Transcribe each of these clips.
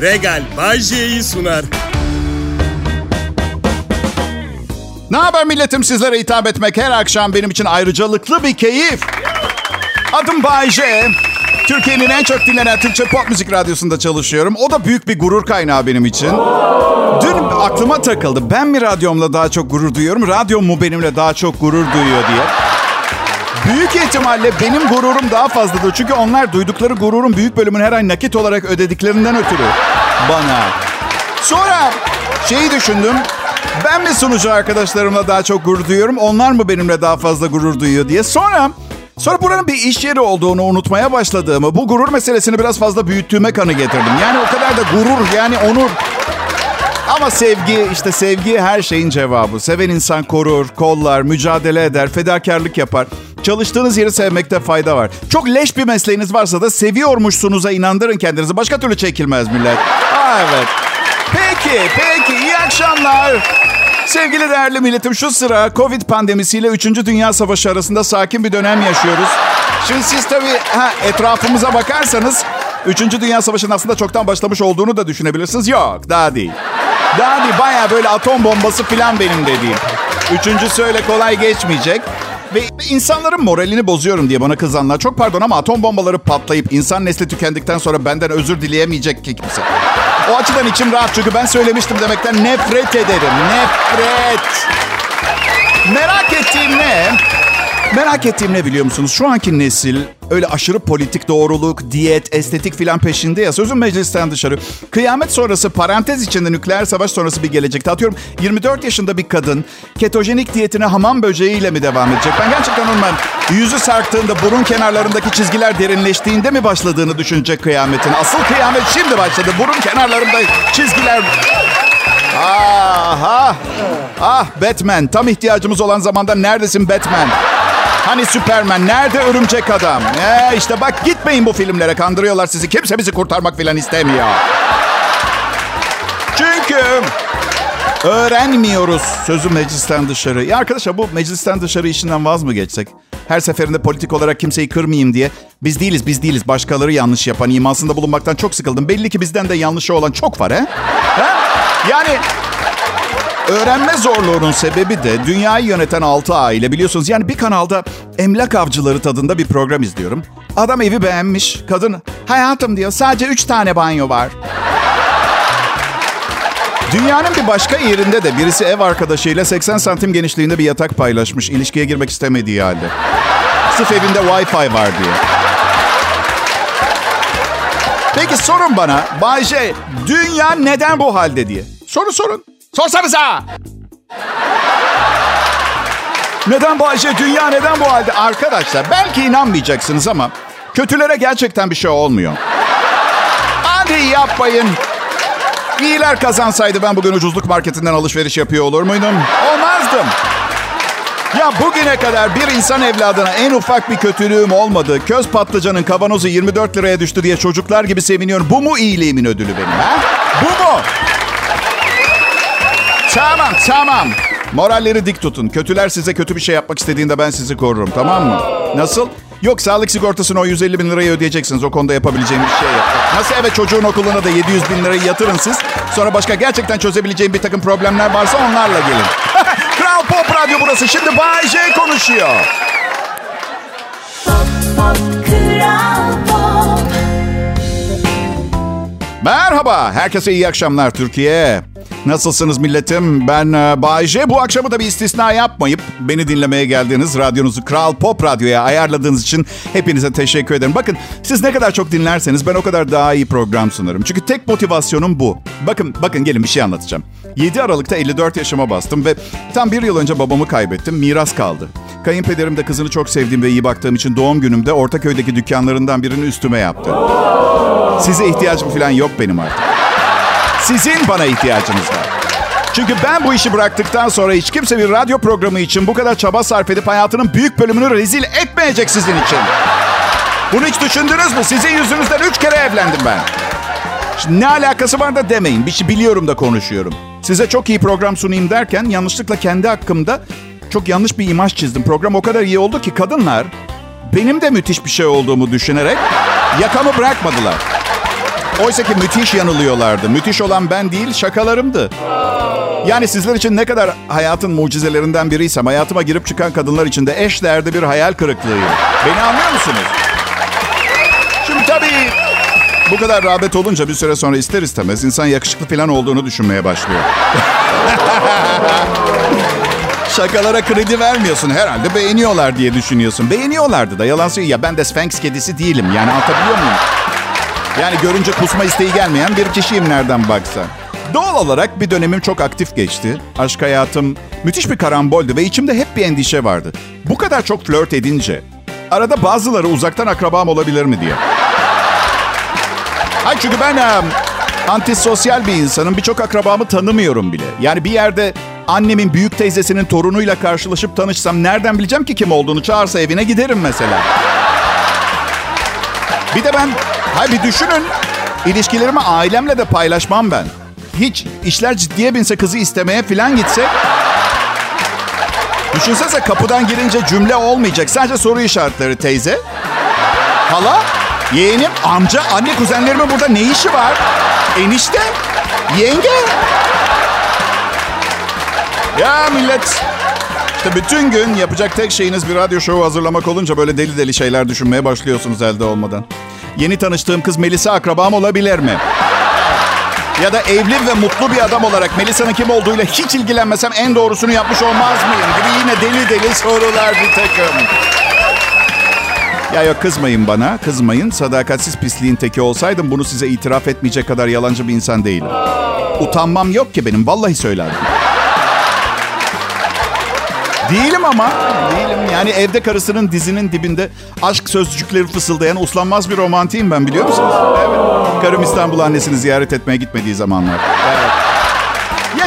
Regal Bajje'yi sunar. Ne haber milletim sizlere hitap etmek her akşam benim için ayrıcalıklı bir keyif. Adım Bayce. Türkiye'nin en çok dinlenen Türkçe pop müzik radyosunda çalışıyorum. O da büyük bir gurur kaynağı benim için. Dün aklıma takıldı. Ben mi radyomla daha çok gurur duyuyorum, radyom mu benimle daha çok gurur duyuyor diye. Büyük ihtimalle benim gururum daha fazladır. Çünkü onlar duydukları gururun büyük bölümünü her ay nakit olarak ödediklerinden ötürü bana. Sonra şeyi düşündüm. Ben mi sunucu arkadaşlarımla daha çok gurur duyuyorum, onlar mı benimle daha fazla gurur duyuyor diye. Sonra Sonra buranın bir iş yeri olduğunu unutmaya başladığımı, bu gurur meselesini biraz fazla büyüttüğüme kanı getirdim. Yani o kadar da gurur, yani onur. Ama sevgi, işte sevgi her şeyin cevabı. Seven insan korur, kollar, mücadele eder, fedakarlık yapar. Çalıştığınız yeri sevmekte fayda var. Çok leş bir mesleğiniz varsa da seviyormuşsunuza inandırın kendinizi. Başka türlü çekilmez millet. Aa, evet. Peki, peki. iyi akşamlar. Sevgili değerli milletim şu sıra Covid pandemisiyle 3. Dünya Savaşı arasında sakin bir dönem yaşıyoruz. Şimdi siz tabii ha, etrafımıza bakarsanız 3. Dünya Savaşı'nın aslında çoktan başlamış olduğunu da düşünebilirsiniz. Yok daha değil. Daha değil baya böyle atom bombası falan benim dediğim. Üçüncüsü öyle kolay geçmeyecek. Ve insanların moralini bozuyorum diye bana kızanlar çok pardon ama atom bombaları patlayıp insan nesli tükendikten sonra benden özür dileyemeyecek ki kimse. O açıdan içim rahat çünkü ben söylemiştim demekten nefret ederim. Nefret. Merak ettiğim ne? Merak ettiğim ne biliyor musunuz? Şu anki nesil öyle aşırı politik doğruluk, diyet, estetik filan peşinde ya. Sözüm meclisten dışarı. Kıyamet sonrası parantez içinde nükleer savaş sonrası bir gelecekte. Atıyorum 24 yaşında bir kadın ketojenik diyetine hamam böceğiyle mi devam edecek? Ben gerçekten ben yüzü sarktığında burun kenarlarındaki çizgiler derinleştiğinde mi başladığını düşünecek kıyametin. Asıl kıyamet şimdi başladı. Burun kenarlarında çizgiler Ah, ah, ah Batman. Tam ihtiyacımız olan zamanda neredesin Batman? Hani Superman? Nerede örümcek adam? Ee, işte bak gitmeyin bu filmlere. Kandırıyorlar sizi. Kimse bizi kurtarmak falan istemiyor. Çünkü öğrenmiyoruz sözü meclisten dışarı. Ya arkadaşlar bu meclisten dışarı işinden vaz mı geçsek? Her seferinde politik olarak kimseyi kırmayayım diye. Biz değiliz, biz değiliz. Başkaları yanlış yapan imasında bulunmaktan çok sıkıldım. Belli ki bizden de yanlışı olan çok var he? he? Yani öğrenme zorluğunun sebebi de dünyayı yöneten altı aile biliyorsunuz. Yani bir kanalda emlak avcıları tadında bir program izliyorum. Adam evi beğenmiş. Kadın hayatım diyor sadece üç tane banyo var. Dünyanın bir başka yerinde de birisi ev arkadaşıyla 80 santim genişliğinde bir yatak paylaşmış. ilişkiye girmek istemediği halde. Sırf evinde Wi-Fi var diye. Peki sorun bana Bay J, dünya neden bu halde diye. Soru sorun. Sorsanıza. Neden Bay J, dünya neden bu halde? Arkadaşlar belki inanmayacaksınız ama kötülere gerçekten bir şey olmuyor. Hadi yapmayın. İyiler kazansaydı ben bugün ucuzluk marketinden alışveriş yapıyor olur muydum? Olmazdım. Ya bugüne kadar bir insan evladına en ufak bir kötülüğüm olmadı. Köz patlıcanın kavanozu 24 liraya düştü diye çocuklar gibi seviniyorum. Bu mu iyiliğimin ödülü benim ha? Bu mu? Tamam, tamam. Moralleri dik tutun. Kötüler size kötü bir şey yapmak istediğinde ben sizi korurum. Tamam mı? Nasıl? Yok sağlık sigortasını o 150 bin lirayı ödeyeceksiniz. O konuda yapabileceğim bir şey yok. Nasıl evet çocuğun okuluna da 700 bin lirayı yatırın siz. Sonra başka gerçekten çözebileceğim bir takım problemler varsa onlarla gelin. Kral Pop Radyo burası. Şimdi Bay J konuşuyor. Merhaba, herkese iyi akşamlar Türkiye. Nasılsınız milletim? Ben e, Bay J. Bu akşamı da bir istisna yapmayıp beni dinlemeye geldiğiniz radyonuzu Kral Pop Radyo'ya ayarladığınız için hepinize teşekkür ederim. Bakın siz ne kadar çok dinlerseniz ben o kadar daha iyi program sunarım. Çünkü tek motivasyonum bu. Bakın bakın gelin bir şey anlatacağım. 7 Aralık'ta 54 yaşıma bastım ve tam bir yıl önce babamı kaybettim. Miras kaldı. Kayınpederim de kızını çok sevdiğim ve iyi baktığım için doğum günümde Ortaköy'deki dükkanlarından birini üstüme yaptı. Size ihtiyacım falan yok benim artık. Sizin bana ihtiyacınız var. Çünkü ben bu işi bıraktıktan sonra hiç kimse bir radyo programı için bu kadar çaba sarf edip hayatının büyük bölümünü rezil etmeyecek sizin için. Bunu hiç düşündünüz mü? Sizin yüzünüzden üç kere evlendim ben. Şimdi ne alakası var da demeyin. Bir şey biliyorum da konuşuyorum. Size çok iyi program sunayım derken yanlışlıkla kendi hakkımda çok yanlış bir imaj çizdim. Program o kadar iyi oldu ki kadınlar benim de müthiş bir şey olduğumu düşünerek yakamı bırakmadılar. Oysa ki müthiş yanılıyorlardı. Müthiş olan ben değil, şakalarımdı. Yani sizler için ne kadar hayatın mucizelerinden biriysem, hayatıma girip çıkan kadınlar için de eş değerde bir hayal kırıklığıyım. Beni anlıyor musunuz? Şimdi tabii bu kadar rağbet olunca bir süre sonra ister istemez insan yakışıklı falan olduğunu düşünmeye başlıyor. Şakalara kredi vermiyorsun herhalde beğeniyorlar diye düşünüyorsun. Beğeniyorlardı da yalan söylüyor. Ya ben de Sphinx kedisi değilim yani anlatabiliyor muyum? Yani görünce kusma isteği gelmeyen bir kişiyim nereden baksan. Doğal olarak bir dönemim çok aktif geçti. Aşk hayatım müthiş bir karamboldü ve içimde hep bir endişe vardı. Bu kadar çok flört edince arada bazıları uzaktan akrabam olabilir mi diye. Ay çünkü ben um, antisosyal bir insanım. Birçok akrabamı tanımıyorum bile. Yani bir yerde annemin büyük teyzesinin torunuyla karşılaşıp tanışsam nereden bileceğim ki kim olduğunu çağırsa evine giderim mesela. Bir de ben, hay bir düşünün, ilişkilerimi ailemle de paylaşmam ben. Hiç işler ciddiye binse kızı istemeye falan gitsek. Düşünsene kapıdan girince cümle olmayacak. Sadece soru işaretleri teyze. Hala, yeğenim, amca, anne, kuzenlerimin burada ne işi var? Enişte, yenge. Ya millet. İşte bütün gün yapacak tek şeyiniz bir radyo şovu hazırlamak olunca böyle deli deli şeyler düşünmeye başlıyorsunuz elde olmadan. Yeni tanıştığım kız Melisa akrabam olabilir mi? Ya da evli ve mutlu bir adam olarak Melisa'nın kim olduğuyla hiç ilgilenmesem en doğrusunu yapmış olmaz mıyım? Gibi yine deli deli sorular bir takım. Ya yok kızmayın bana, kızmayın. Sadakatsiz pisliğin teki olsaydım bunu size itiraf etmeyecek kadar yalancı bir insan değilim. Utanmam yok ki benim, vallahi söylerdim. Değilim ama. Değilim. Yani evde karısının dizinin dibinde aşk sözcükleri fısıldayan uslanmaz bir romantiyim ben biliyor musunuz? Evet. Karım İstanbul annesini ziyaret etmeye gitmediği zamanlar. Evet.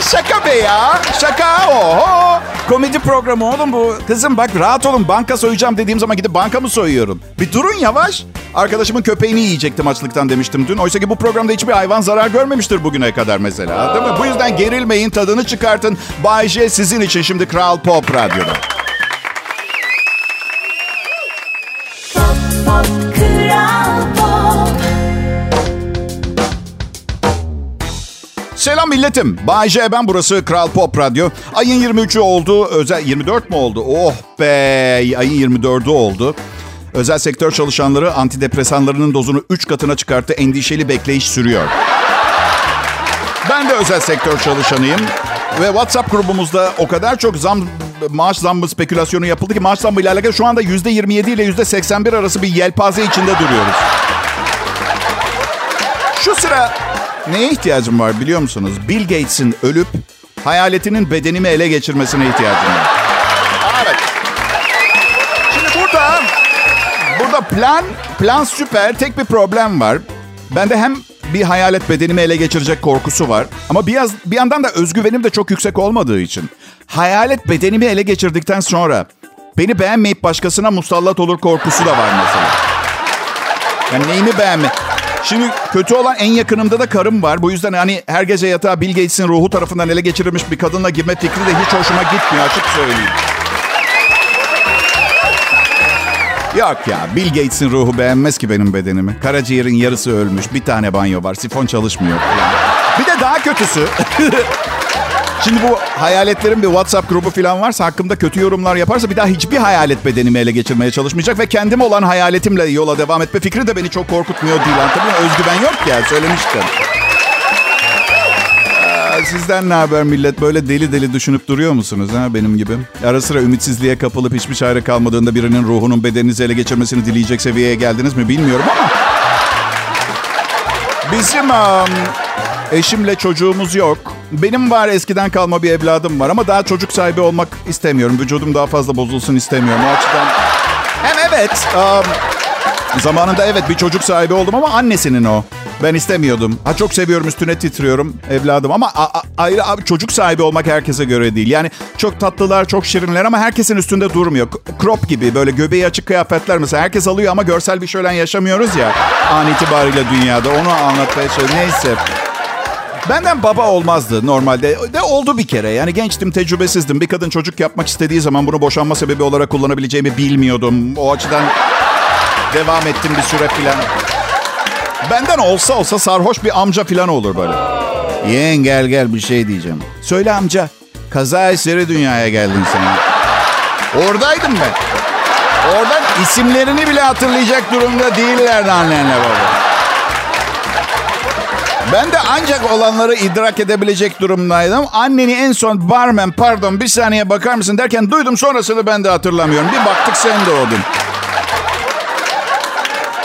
Şaka be ya. Şaka. Oho. Komedi programı oğlum bu. Kızım bak rahat olun banka soyacağım dediğim zaman gidip banka mı soyuyorum? Bir durun yavaş. Arkadaşımın köpeğini yiyecektim açlıktan demiştim dün. Oysa ki bu programda hiçbir hayvan zarar görmemiştir bugüne kadar mesela. Değil mi? Bu yüzden gerilmeyin, tadını çıkartın. Bay J sizin için şimdi Kral Pop Radyo'da. Selam milletim. Bay J ben burası Kral Pop Radyo. Ayın 23'ü oldu. Özel 24 mu oldu? Oh be. Ayın 24'ü oldu. Özel sektör çalışanları antidepresanlarının dozunu 3 katına çıkarttı. Endişeli bekleyiş sürüyor. Ben de özel sektör çalışanıyım. Ve WhatsApp grubumuzda o kadar çok zam maaş zammı spekülasyonu yapıldı ki maaş zammı ile alakalı şu anda %27 ile %81 arası bir yelpaze içinde duruyoruz. Şu sıra neye ihtiyacım var biliyor musunuz? Bill Gates'in ölüp hayaletinin bedenimi ele geçirmesine ihtiyacım var. Evet. Şimdi burada burada plan plan süper. Tek bir problem var. Bende hem bir hayalet bedenimi ele geçirecek korkusu var. Ama bir, yaz, bir yandan da özgüvenim de çok yüksek olmadığı için. Hayalet bedenimi ele geçirdikten sonra beni beğenmeyip başkasına musallat olur korkusu da var mesela. Yani neyimi beğenme? Şimdi kötü olan en yakınımda da karım var. Bu yüzden hani her gece yatağa Bill Gates'in ruhu tarafından ele geçirilmiş bir kadınla girme fikri de hiç hoşuma gitmiyor açık söyleyeyim. Yok ya Bill Gates'in ruhu beğenmez ki benim bedenimi. Karaciğerin yarısı ölmüş. Bir tane banyo var. Sifon çalışmıyor. Bir de daha kötüsü. Şimdi bu hayaletlerin bir WhatsApp grubu falan varsa hakkımda kötü yorumlar yaparsa bir daha hiçbir hayalet bedenimi ele geçirmeye çalışmayacak ve kendim olan hayaletimle yola devam etme fikri de beni çok korkutmuyor değil. Anlatabiliyor? Özgüven yok ya söylemiştim. Aa, Sizden ne haber millet? Böyle deli deli düşünüp duruyor musunuz ha benim gibi? Ara sıra ümitsizliğe kapılıp hiçbir çare kalmadığında birinin ruhunun bedeninizi ele geçirmesini dileyecek seviyeye geldiniz mi bilmiyorum ama... Bizim um, eşimle çocuğumuz yok. Benim var eskiden kalma bir evladım var ama daha çocuk sahibi olmak istemiyorum. Vücudum daha fazla bozulsun istemiyorum. O açıdan hem evet um, zamanında evet bir çocuk sahibi oldum ama annesinin o. Ben istemiyordum. Ha çok seviyorum üstüne titriyorum evladım ama a- a- ayrı abi, çocuk sahibi olmak herkese göre değil. Yani çok tatlılar, çok şirinler ama herkesin üstünde durmuyor. Crop gibi böyle göbeği açık kıyafetler mesela herkes alıyor ama görsel bir şölen yaşamıyoruz ya an itibariyle dünyada. Onu anlatmaya çalışıyorum. Neyse. Benden baba olmazdı normalde. De oldu bir kere. Yani gençtim, tecrübesizdim. Bir kadın çocuk yapmak istediği zaman bunu boşanma sebebi olarak kullanabileceğimi bilmiyordum. O açıdan devam ettim bir süre filan. Benden olsa olsa sarhoş bir amca falan olur böyle. Yeğen gel gel bir şey diyeceğim. Söyle amca. Kaza eseri dünyaya geldin sen. Oradaydım ben. Oradan isimlerini bile hatırlayacak durumda değillerdi annenle baba. Ben de ancak olanları idrak edebilecek durumdaydım. Anneni en son barmen pardon bir saniye bakar mısın derken duydum sonrasını ben de hatırlamıyorum. Bir baktık sen de oldun.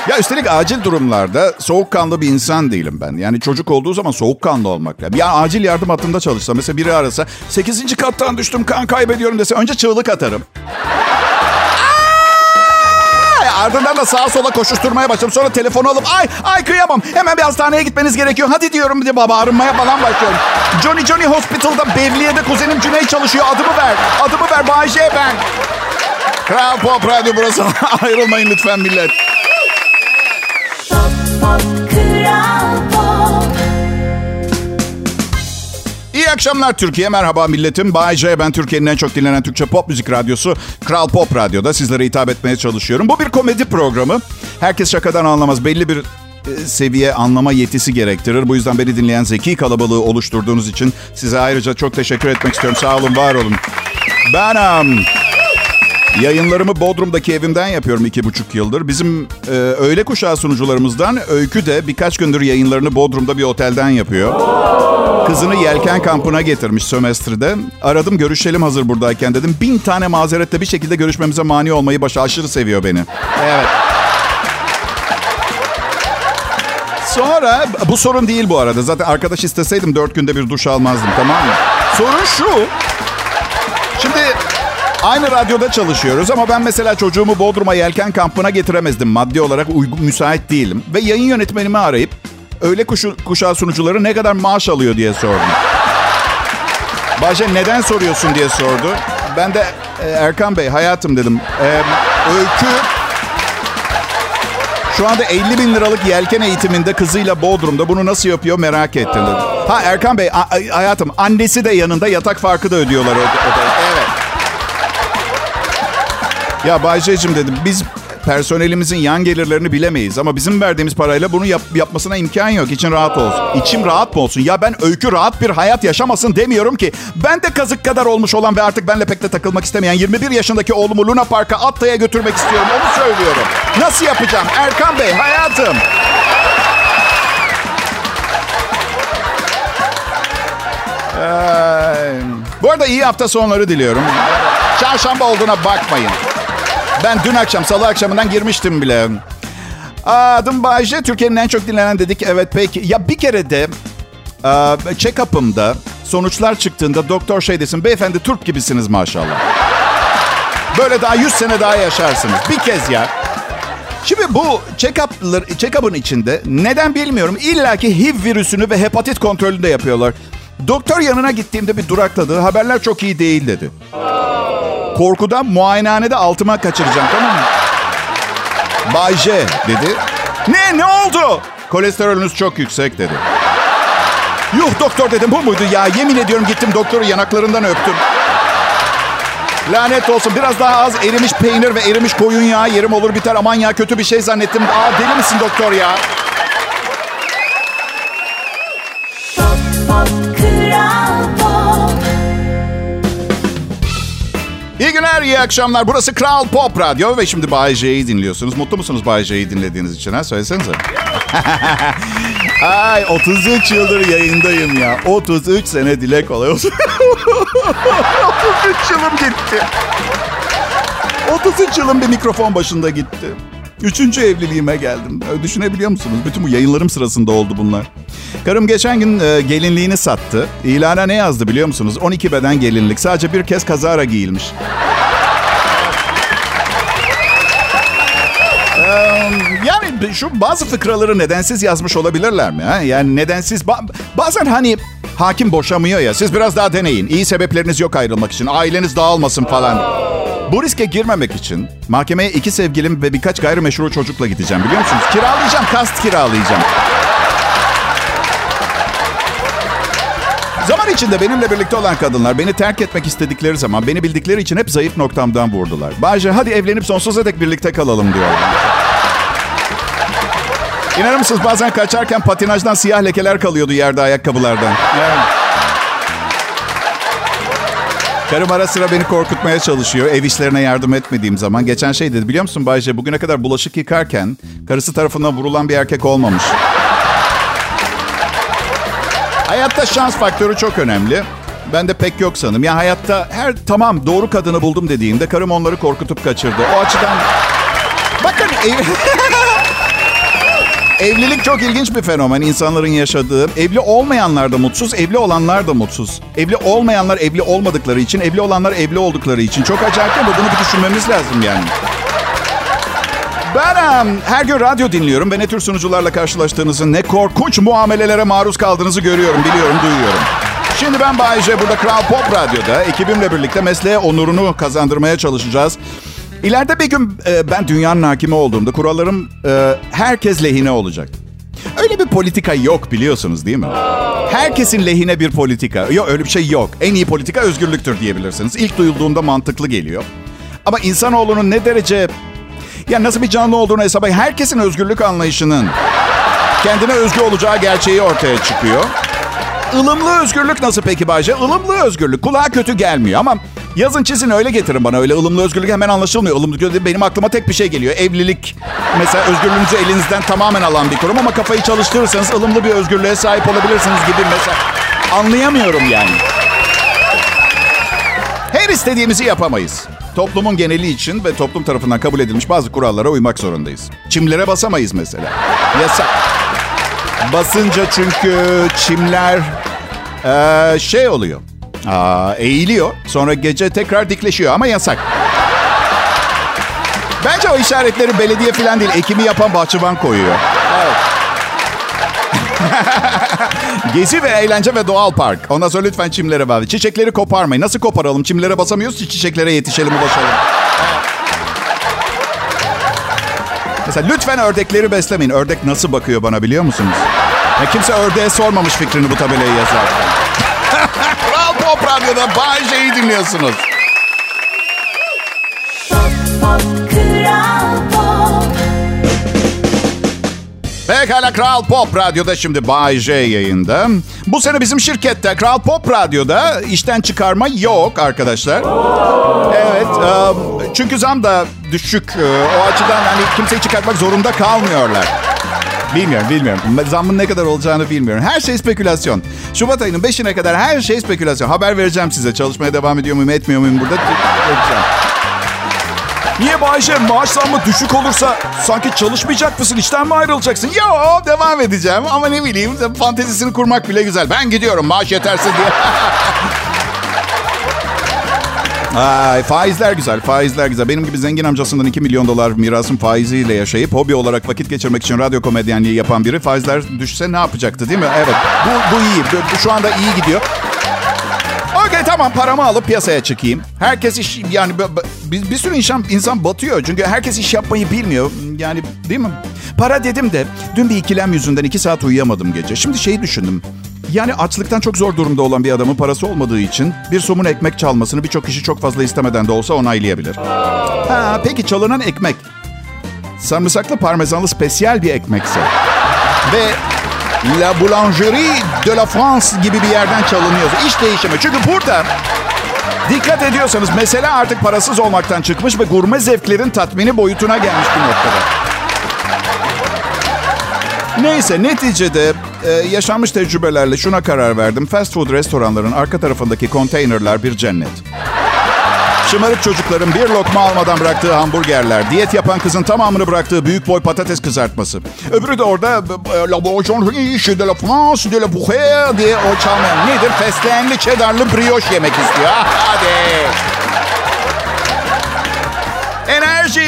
Ya üstelik acil durumlarda soğukkanlı bir insan değilim ben. Yani çocuk olduğu zaman soğukkanlı olmak lazım. Ya acil yardım hattında çalışsa mesela biri arasa 8. kattan düştüm kan kaybediyorum dese önce çığlık atarım. Ardından da sağa sola koşuşturmaya başladım. Sonra telefonu alıp ay ay kıyamam. Hemen bir hastaneye gitmeniz gerekiyor. Hadi diyorum diye baba arınmaya falan başlıyorum. Johnny Johnny Hospital'da Bevliye'de kuzenim Cüney çalışıyor. Adımı ver. Adımı ver. Bayşe ben. Kral Pop Radyo burası. Ayrılmayın lütfen millet. Pop pop İyi akşamlar Türkiye. Merhaba milletim. Bay J. Ben Türkiye'nin en çok dinlenen Türkçe pop müzik radyosu Kral Pop Radyo'da sizlere hitap etmeye çalışıyorum. Bu bir komedi programı. Herkes şakadan anlamaz. Belli bir e, seviye anlama yetisi gerektirir. Bu yüzden beni dinleyen zeki kalabalığı oluşturduğunuz için size ayrıca çok teşekkür etmek istiyorum. Sağ olun, var olun. Ben Yayınlarımı Bodrum'daki evimden yapıyorum iki buçuk yıldır. Bizim e, öğle kuşağı sunucularımızdan Öykü de birkaç gündür yayınlarını Bodrum'da bir otelden yapıyor. Kızını yelken kampına getirmiş sömestrde. Aradım görüşelim hazır buradayken dedim. Bin tane mazeretle bir şekilde görüşmemize mani olmayı başa aşırı seviyor beni. Evet. Sonra bu sorun değil bu arada. Zaten arkadaş isteseydim dört günde bir duş almazdım tamam mı? Sorun şu. Aynı radyoda çalışıyoruz ama ben mesela çocuğumu Bodrum'a yelken kampına getiremezdim. Maddi olarak uygun, müsait değilim. Ve yayın yönetmenimi arayıp öğle kuşu, kuşağı sunucuları ne kadar maaş alıyor diye sordum. Bahçe neden soruyorsun diye sordu. Ben de "E, Erkan Bey hayatım dedim. E, öykü şu anda 50 bin liralık yelken eğitiminde kızıyla Bodrum'da bunu nasıl yapıyor merak ettim dedim. Ha Erkan Bey hayatım annesi de yanında yatak farkı da ödüyorlar o, o da. Ya Bayce'cim dedim biz personelimizin yan gelirlerini bilemeyiz ama bizim verdiğimiz parayla bunu yap- yapmasına imkan yok. İçin rahat olsun. İçim rahat mı olsun? Ya ben öykü rahat bir hayat yaşamasın demiyorum ki. Ben de kazık kadar olmuş olan ve artık benle pek de takılmak istemeyen 21 yaşındaki oğlumu Luna Park'a Atta'ya götürmek istiyorum. Onu söylüyorum. Nasıl yapacağım? Erkan Bey hayatım. Ee, bu arada iyi hafta sonları diliyorum. Çarşamba olduğuna bakmayın. Ben dün akşam, salı akşamından girmiştim bile. Adım Bayce, Türkiye'nin en çok dinlenen dedik. Evet peki. Ya bir kere de check-up'ımda sonuçlar çıktığında doktor şey desin. Beyefendi turp gibisiniz maşallah. Böyle daha 100 sene daha yaşarsınız. Bir kez ya. Şimdi bu check-up'ın içinde neden bilmiyorum. İlla ki HIV virüsünü ve hepatit kontrolünü de yapıyorlar. Doktor yanına gittiğimde bir durakladı. Haberler çok iyi değil dedi. Korkudan muayenehanede altıma kaçıracağım tamam mı? Bay J dedi. Ne ne oldu? Kolesterolünüz çok yüksek dedi. Yuh doktor dedim bu muydu ya? Yemin ediyorum gittim doktoru yanaklarından öptüm. Lanet olsun biraz daha az erimiş peynir ve erimiş koyun yağı yerim olur biter. Aman ya kötü bir şey zannettim. Aa deli misin doktor ya? Akşamlar. Burası Kral Pop Radyo ve şimdi Bay J'yi dinliyorsunuz. Mutlu musunuz Bay J'yi dinlediğiniz için ha? Söylesenize. Ay 33 yıldır yayındayım ya. 33 sene dile kolay olsun. 33 yılım gitti. 33 yılım bir mikrofon başında gitti. Üçüncü evliliğime geldim. Düşünebiliyor musunuz? Bütün bu yayınlarım sırasında oldu bunlar. Karım geçen gün e, gelinliğini sattı. İlana ne yazdı biliyor musunuz? 12 beden gelinlik. Sadece bir kez kazara giyilmiş. Yani şu bazı fıkraları nedensiz yazmış olabilirler mi? Ha? Yani nedensiz... ba- bazen hani hakim boşamıyor ya. Siz biraz daha deneyin. İyi sebepleriniz yok ayrılmak için. Aileniz dağılmasın falan. Bu riske girmemek için mahkemeye iki sevgilim ve birkaç gayrimeşru çocukla gideceğim biliyor musunuz? Kiralayacağım, kast kiralayacağım. Zaman içinde benimle birlikte olan kadınlar beni terk etmek istedikleri zaman beni bildikleri için hep zayıf noktamdan vurdular. Bayce hadi evlenip sonsuza dek birlikte kalalım diyorlar. İnanır mısınız bazen kaçarken patinajdan siyah lekeler kalıyordu yerde ayakkabılardan. Evet. Karım ara sıra beni korkutmaya çalışıyor. Ev işlerine yardım etmediğim zaman. Geçen şey dedi biliyor musun Bayce bugüne kadar bulaşık yıkarken karısı tarafından vurulan bir erkek olmamış. Hayatta şans faktörü çok önemli. Ben de pek yok sanırım. Ya hayatta her tamam doğru kadını buldum dediğimde karım onları korkutup kaçırdı. O açıdan bakın. Evlilik çok ilginç bir fenomen insanların yaşadığı. Evli olmayanlar da mutsuz, evli olanlar da mutsuz. Evli olmayanlar evli olmadıkları için, evli olanlar evli oldukları için. Çok acayip mi? Bunu bir düşünmemiz lazım yani. Ben um, her gün radyo dinliyorum ve ne tür sunucularla karşılaştığınızı, ne korkunç muamelelere maruz kaldığınızı görüyorum, biliyorum, duyuyorum. Şimdi ben Bayece, burada Kral Pop Radyo'da ekibimle birlikte mesleğe onurunu kazandırmaya çalışacağız. İleride bir gün e, ben dünyanın hakimi olduğumda kurallarım e, herkes lehine olacak. Öyle bir politika yok biliyorsunuz değil mi? Herkesin lehine bir politika. Yok öyle bir şey yok. En iyi politika özgürlüktür diyebilirsiniz. İlk duyulduğunda mantıklı geliyor. Ama insanoğlunun ne derece... Ya nasıl bir canlı olduğunu hesaba... Herkesin özgürlük anlayışının kendine özgü olacağı gerçeği ortaya çıkıyor. Ilımlı özgürlük nasıl peki Bayce? Ilımlı özgürlük. Kulağa kötü gelmiyor ama yazın çizin öyle getirin bana. Öyle ılımlı özgürlük hemen anlaşılmıyor. Ilımlı özgürlük benim aklıma tek bir şey geliyor. Evlilik mesela özgürlüğünüzü elinizden tamamen alan bir kurum ama kafayı çalıştırırsanız ılımlı bir özgürlüğe sahip olabilirsiniz gibi mesela. Anlayamıyorum yani. Her istediğimizi yapamayız. Toplumun geneli için ve toplum tarafından kabul edilmiş bazı kurallara uymak zorundayız. Çimlere basamayız mesela. Yasak. Basınca çünkü çimler ee, şey oluyor. Aa, eğiliyor. Sonra gece tekrar dikleşiyor ama yasak. Bence o işaretleri belediye falan değil, ekimi yapan bahçıvan koyuyor. Evet. Gezi ve eğlence ve doğal park. Ondan sonra lütfen çimlere bağlı. Çiçekleri koparmayın. Nasıl koparalım? Çimlere basamıyoruz ki çiçeklere yetişelim, ulaşalım. Mesela lütfen ördekleri beslemeyin. Ördek nasıl bakıyor bana biliyor musunuz? Ya kimse ördeğe sormamış fikrini bu tabelayı yazarken. Pop Radyo'da Bay J'yi dinliyorsunuz. Pop Pop Kral Pop Pekala Kral Pop Radyo'da şimdi Bay J yayında. Bu sene bizim şirkette Kral Pop Radyo'da işten çıkarma yok arkadaşlar. Evet. e, çünkü zam da düşük. E, O açıdan hani kimseyi çıkartmak zorunda kalmıyorlar. Bilmiyorum, bilmiyorum. Zammın ne kadar olacağını bilmiyorum. Her şey spekülasyon. Şubat ayının 5'ine kadar her şey spekülasyon. Haber vereceğim size. Çalışmaya devam ediyor muyum, etmiyor muyum burada? Edeceğim. Niye Bayşe maaş zammı düşük olursa sanki çalışmayacak mısın? İşten mi ayrılacaksın? Yo devam edeceğim ama ne bileyim fantezisini kurmak bile güzel. Ben gidiyorum maaş yetersiz diye. Ay, faizler güzel, faizler güzel. Benim gibi zengin amcasından 2 milyon dolar mirasın faiziyle yaşayıp hobi olarak vakit geçirmek için radyo komedyenliği yapan biri faizler düşse ne yapacaktı değil mi? Evet, bu, bu iyi. Bu, şu anda iyi gidiyor. Okey tamam paramı alıp piyasaya çıkayım. Herkes iş yani bir, bir sürü insan, insan batıyor. Çünkü herkes iş yapmayı bilmiyor. Yani değil mi? Para dedim de dün bir ikilem yüzünden iki saat uyuyamadım gece. Şimdi şeyi düşündüm. Yani açlıktan çok zor durumda olan bir adamın parası olmadığı için bir somun ekmek çalmasını birçok kişi çok fazla istemeden de olsa onaylayabilir. Ha, peki çalınan ekmek sarımsaklı parmesanlı spesiyel bir ekmekse ve La Boulangerie de la France gibi bir yerden çalınıyorsa iş değişimi. Çünkü burada dikkat ediyorsanız mesele artık parasız olmaktan çıkmış ve gurme zevklerin tatmini boyutuna gelmiş bir noktada. Neyse neticede e, yaşanmış tecrübelerle şuna karar verdim. Fast food restoranların arka tarafındaki konteynerler bir cennet. Şımarık çocukların bir lokma almadan bıraktığı hamburgerler, diyet yapan kızın tamamını bıraktığı büyük boy patates kızartması. Öbürü de orada La Boulangerie de la France de la Boucher diye o çalmayan nedir? Fesleğenli cheddarlı brioche yemek istiyor. Ah, Hadi. Enerji,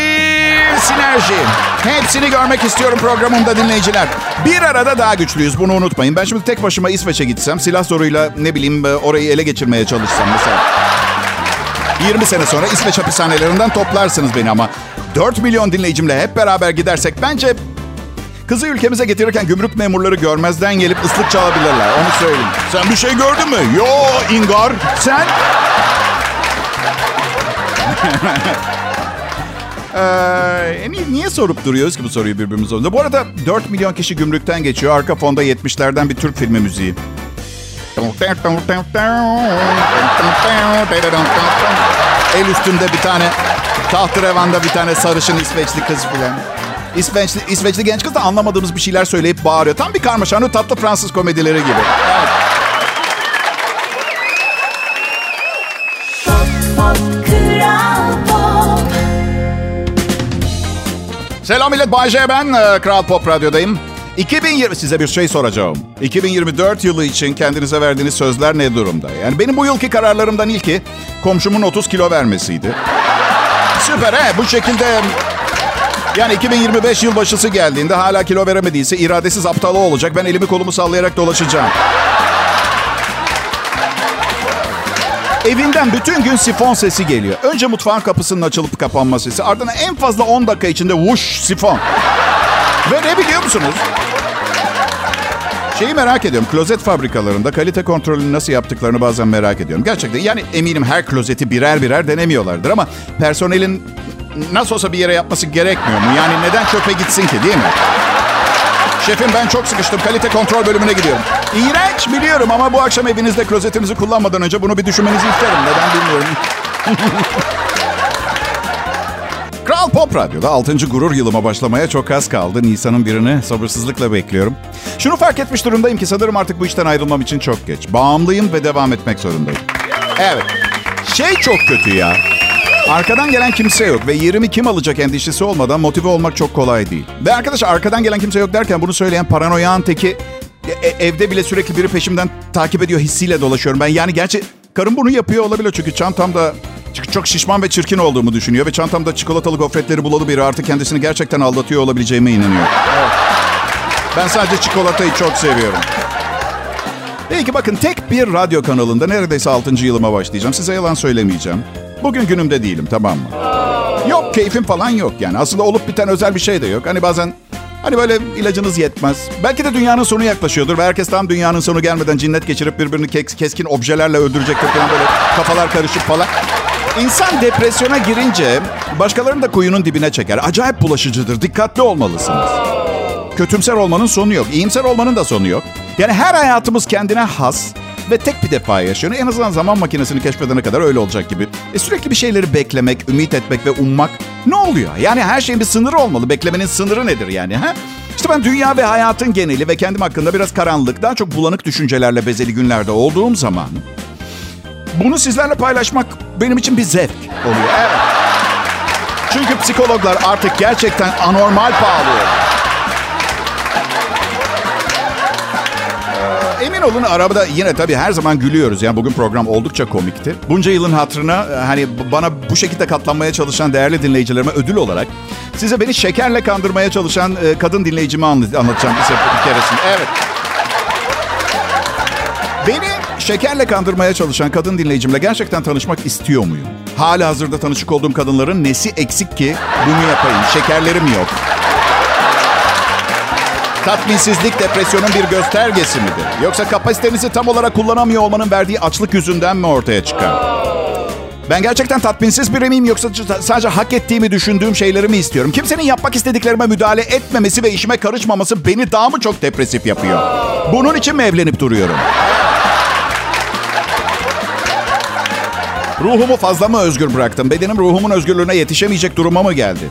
sinerji. Hepsini görmek istiyorum programımda dinleyiciler. Bir arada daha güçlüyüz bunu unutmayın. Ben şimdi tek başıma İsveç'e gitsem silah zoruyla ne bileyim e, orayı ele geçirmeye çalışsam mesela. 20 sene sonra İsveç hapishanelerinden toplarsınız beni ama 4 milyon dinleyicimle hep beraber gidersek bence kızı ülkemize getirirken gümrük memurları görmezden gelip ıslık çalabilirler. Onu söyleyeyim. Sen bir şey gördün mü? Yo Ingar. Sen? Ee, ni- niye sorup duruyoruz ki bu soruyu birbirimize? önünde? Bu arada 4 milyon kişi gümrükten geçiyor. Arka fonda 70'lerden bir Türk filmi müziği. El üstünde bir tane tahtrevanda bir tane sarışın İsveçli kız filan. İsveçli, İsveçli genç kız da anlamadığımız bir şeyler söyleyip bağırıyor. Tam bir karmaşanın tatlı Fransız komedileri gibi. Evet. Selam millet, Bay J ben. Ee, Kral Pop Radyo'dayım. 2020 size bir şey soracağım. 2024 yılı için kendinize verdiğiniz sözler ne durumda? Yani benim bu yılki kararlarımdan ilki komşumun 30 kilo vermesiydi. Süper he bu şekilde yani 2025 yılbaşısı geldiğinde hala kilo veremediyse iradesiz aptalı olacak. Ben elimi kolumu sallayarak dolaşacağım. Evinden bütün gün sifon sesi geliyor. Önce mutfağın kapısının açılıp kapanma sesi. Ardından en fazla 10 dakika içinde vuş sifon. Ve ne biliyor musunuz? Şeyi merak ediyorum. Klozet fabrikalarında kalite kontrolünü nasıl yaptıklarını bazen merak ediyorum. Gerçekten yani eminim her klozeti birer birer denemiyorlardır ama personelin nasıl olsa bir yere yapması gerekmiyor mu? Yani neden çöpe gitsin ki değil mi? Şefim ben çok sıkıştım. Kalite kontrol bölümüne gidiyorum. İğrenç biliyorum ama bu akşam evinizde klozetinizi kullanmadan önce bunu bir düşünmenizi isterim. Neden bilmiyorum. Kral Pop Radyo'da 6. gurur yılıma başlamaya çok az kaldı. Nisan'ın birini sabırsızlıkla bekliyorum. Şunu fark etmiş durumdayım ki sanırım artık bu işten ayrılmam için çok geç. Bağımlıyım ve devam etmek zorundayım. Evet. Şey çok kötü ya. Arkadan gelen kimse yok ve yerimi kim alacak endişesi olmadan motive olmak çok kolay değil. Ve arkadaş arkadan gelen kimse yok derken bunu söyleyen paranoyan teki e- e- evde bile sürekli biri peşimden takip ediyor hissiyle dolaşıyorum ben. Yani gerçi karım bunu yapıyor olabilir çünkü çantamda çok- çok şişman ve çirkin olduğumu düşünüyor ve çantamda çikolatalı gofretleri bulalı biri artık kendisini gerçekten aldatıyor olabileceğime inanıyor. Evet. Ben sadece çikolatayı çok seviyorum. Peki bakın tek bir radyo kanalında neredeyse 6. yılıma başlayacağım. Size yalan söylemeyeceğim. Bugün günümde değilim tamam mı? Yok keyfim falan yok yani. Aslında olup biten özel bir şey de yok. Hani bazen hani böyle ilacınız yetmez. Belki de dünyanın sonu yaklaşıyordur ve herkes tam dünyanın sonu gelmeden cinnet geçirip birbirini kes- keskin objelerle öldürecektir falan böyle kafalar karışık falan. İnsan depresyona girince başkalarını da kuyunun dibine çeker. Acayip bulaşıcıdır. Dikkatli olmalısınız. Kötümser olmanın sonu yok. İyimser olmanın da sonu yok. Yani her hayatımız kendine has ve tek bir defa yaşıyor. En azından zaman makinesini keşfedene kadar öyle olacak gibi. E sürekli bir şeyleri beklemek, ümit etmek ve ummak ne oluyor? Yani her şeyin bir sınırı olmalı. Beklemenin sınırı nedir yani? Ha? İşte ben dünya ve hayatın geneli ve kendim hakkında biraz karanlık, daha çok bulanık düşüncelerle bezeli günlerde olduğum zaman bunu sizlerle paylaşmak benim için bir zevk oluyor. Evet. Çünkü psikologlar artık gerçekten anormal pahalı. Emin olun arabada yine tabii her zaman gülüyoruz. Yani bugün program oldukça komikti. Bunca yılın hatırına e, hani bana bu şekilde katlanmaya çalışan değerli dinleyicilerime ödül olarak size beni şekerle kandırmaya çalışan e, kadın dinleyicimi anlat- anlatacağım bir keresinde. Evet. Beni şekerle kandırmaya çalışan kadın dinleyicimle gerçekten tanışmak istiyor muyum? Hala hazırda tanışık olduğum kadınların nesi eksik ki bunu yapayım? Şekerlerim yok. Tatminsizlik depresyonun bir göstergesi midir? Yoksa kapasitenizi tam olarak kullanamıyor olmanın verdiği açlık yüzünden mi ortaya çıkar? Ben gerçekten tatminsiz biri miyim yoksa sadece hak ettiğimi düşündüğüm şeyleri mi istiyorum? Kimsenin yapmak istediklerime müdahale etmemesi ve işime karışmaması beni daha mı çok depresif yapıyor? Bunun için mi evlenip duruyorum? Ruhumu fazla mı özgür bıraktım? Bedenim ruhumun özgürlüğüne yetişemeyecek duruma mı geldi?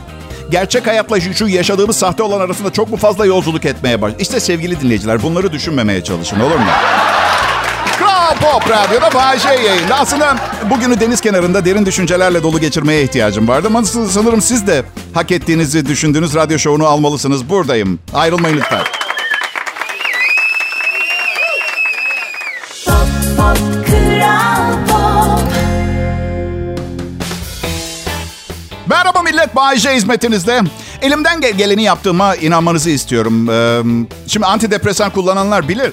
Gerçek hayatla şu, yaşadığımız sahte olan arasında çok mu fazla yolculuk etmeye baş... İşte sevgili dinleyiciler bunları düşünmemeye çalışın olur mu? Kral Pop Radyo'da Bahçe yayında. Aslında bugünü deniz kenarında derin düşüncelerle dolu geçirmeye ihtiyacım vardı. Ama sanırım siz de hak ettiğinizi düşündüğünüz radyo şovunu almalısınız. Buradayım. Ayrılmayın lütfen. Millet, Bay hizmetinizde. Elimden gel- geleni yaptığıma inanmanızı istiyorum. Şimdi antidepresan kullananlar bilir.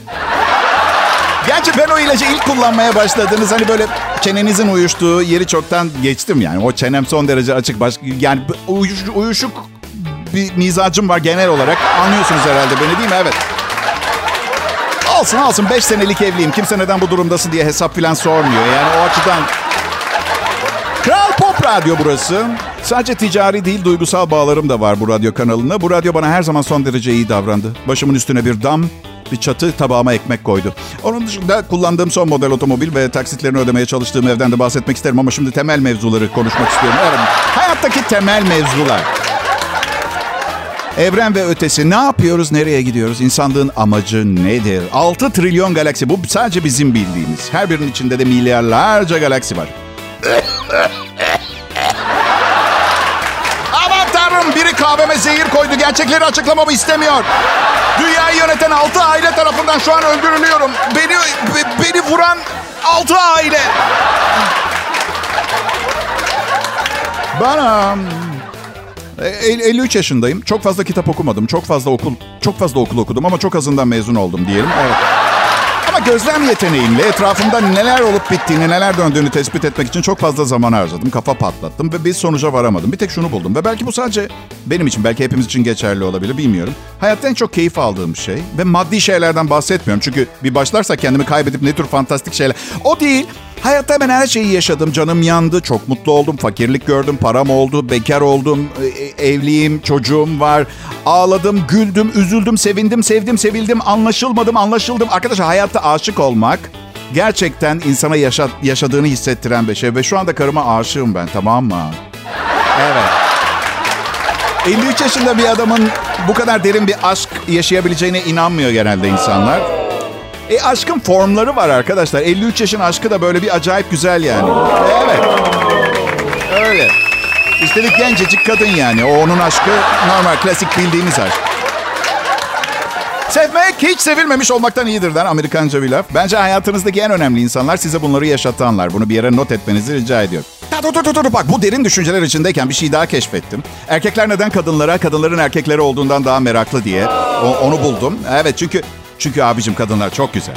Gerçi ben o ilacı ilk kullanmaya başladığınız hani böyle çenenizin uyuştuğu yeri çoktan geçtim yani. O çenem son derece açık. Baş, yani uyuş- uyuşuk bir mizacım var genel olarak. Anlıyorsunuz herhalde beni değil mi? Evet. Olsun olsun 5 senelik evliyim. Kimse neden bu durumdasın diye hesap falan sormuyor. Yani o açıdan Kral Pop Radyo burası. Sadece ticari değil duygusal bağlarım da var bu radyo kanalına. Bu radyo bana her zaman son derece iyi davrandı. Başımın üstüne bir dam, bir çatı tabağıma ekmek koydu. Onun dışında kullandığım son model otomobil ve taksitlerini ödemeye çalıştığım evden de bahsetmek isterim ama şimdi temel mevzuları konuşmak istiyorum. Evet, hayattaki temel mevzular. Evren ve ötesi ne yapıyoruz, nereye gidiyoruz? İnsanlığın amacı nedir? 6 trilyon galaksi bu sadece bizim bildiğimiz. Her birinin içinde de milyarlarca galaksi var. Kahveme zehir koydu. Gerçekleri açıklamamı istemiyor. Dünyayı yöneten 6 aile tarafından şu an öldürülüyorum. Beni be- beni vuran 6 aile. Ben um, e, 53 yaşındayım. Çok fazla kitap okumadım. Çok fazla okul çok fazla okul okudum ama çok azından mezun oldum diyelim. Evet. Gözlem yeteneğimle etrafımda neler olup bittiğini, neler döndüğünü tespit etmek için çok fazla zaman harcadım. Kafa patlattım ve bir sonuca varamadım. Bir tek şunu buldum ve belki bu sadece benim için, belki hepimiz için geçerli olabilir bilmiyorum. Hayatta en çok keyif aldığım şey ve maddi şeylerden bahsetmiyorum. Çünkü bir başlarsa kendimi kaybedip ne tür fantastik şeyler... O değil. Hayatta ben her şeyi yaşadım. Canım yandı, çok mutlu oldum, fakirlik gördüm, param oldu, bekar oldum, e- evliyim, çocuğum var. Ağladım, güldüm, üzüldüm, sevindim, sevdim, sevildim, anlaşılmadım, anlaşıldım. Arkadaşlar hayatta aşık olmak gerçekten insana yaşa- yaşadığını hissettiren bir şey. Ve şu anda karıma aşığım ben tamam mı? Evet. 53 yaşında bir adamın bu kadar derin bir aşk yaşayabileceğine inanmıyor genelde insanlar. E aşkın formları var arkadaşlar. 53 yaşın aşkı da böyle bir acayip güzel yani. Evet. Öyle. Üstelik gencecik kadın yani. O onun aşkı normal klasik bildiğimiz aşk. Sevmek hiç sevilmemiş olmaktan iyidir der Amerikanca bir laf. Bence hayatınızdaki en önemli insanlar size bunları yaşatanlar. Bunu bir yere not etmenizi rica ediyorum. Ha, dur, dur, dur. Bak bu derin düşünceler içindeyken bir şey daha keşfettim. Erkekler neden kadınlara, kadınların erkekleri olduğundan daha meraklı diye o- onu buldum. Evet çünkü çünkü abicim kadınlar çok güzel.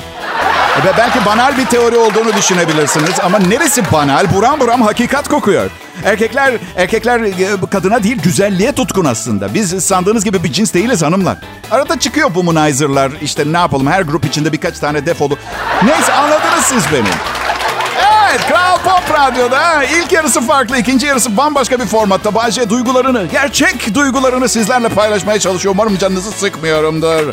Ve belki banal bir teori olduğunu düşünebilirsiniz ama neresi banal? Buram buram hakikat kokuyor. Erkekler erkekler e, kadına değil güzelliğe tutkun aslında. Biz sandığınız gibi bir cins değiliz hanımlar. Arada çıkıyor womanizer'lar. İşte ne yapalım her grup içinde birkaç tane defolu. Neyse anladınız siz beni. Evet Kral Pop Radyo'da ilk yarısı farklı, ikinci yarısı bambaşka bir formatta. Bayce duygularını, gerçek duygularını sizlerle paylaşmaya çalışıyor. Umarım canınızı sıkmıyorumdur.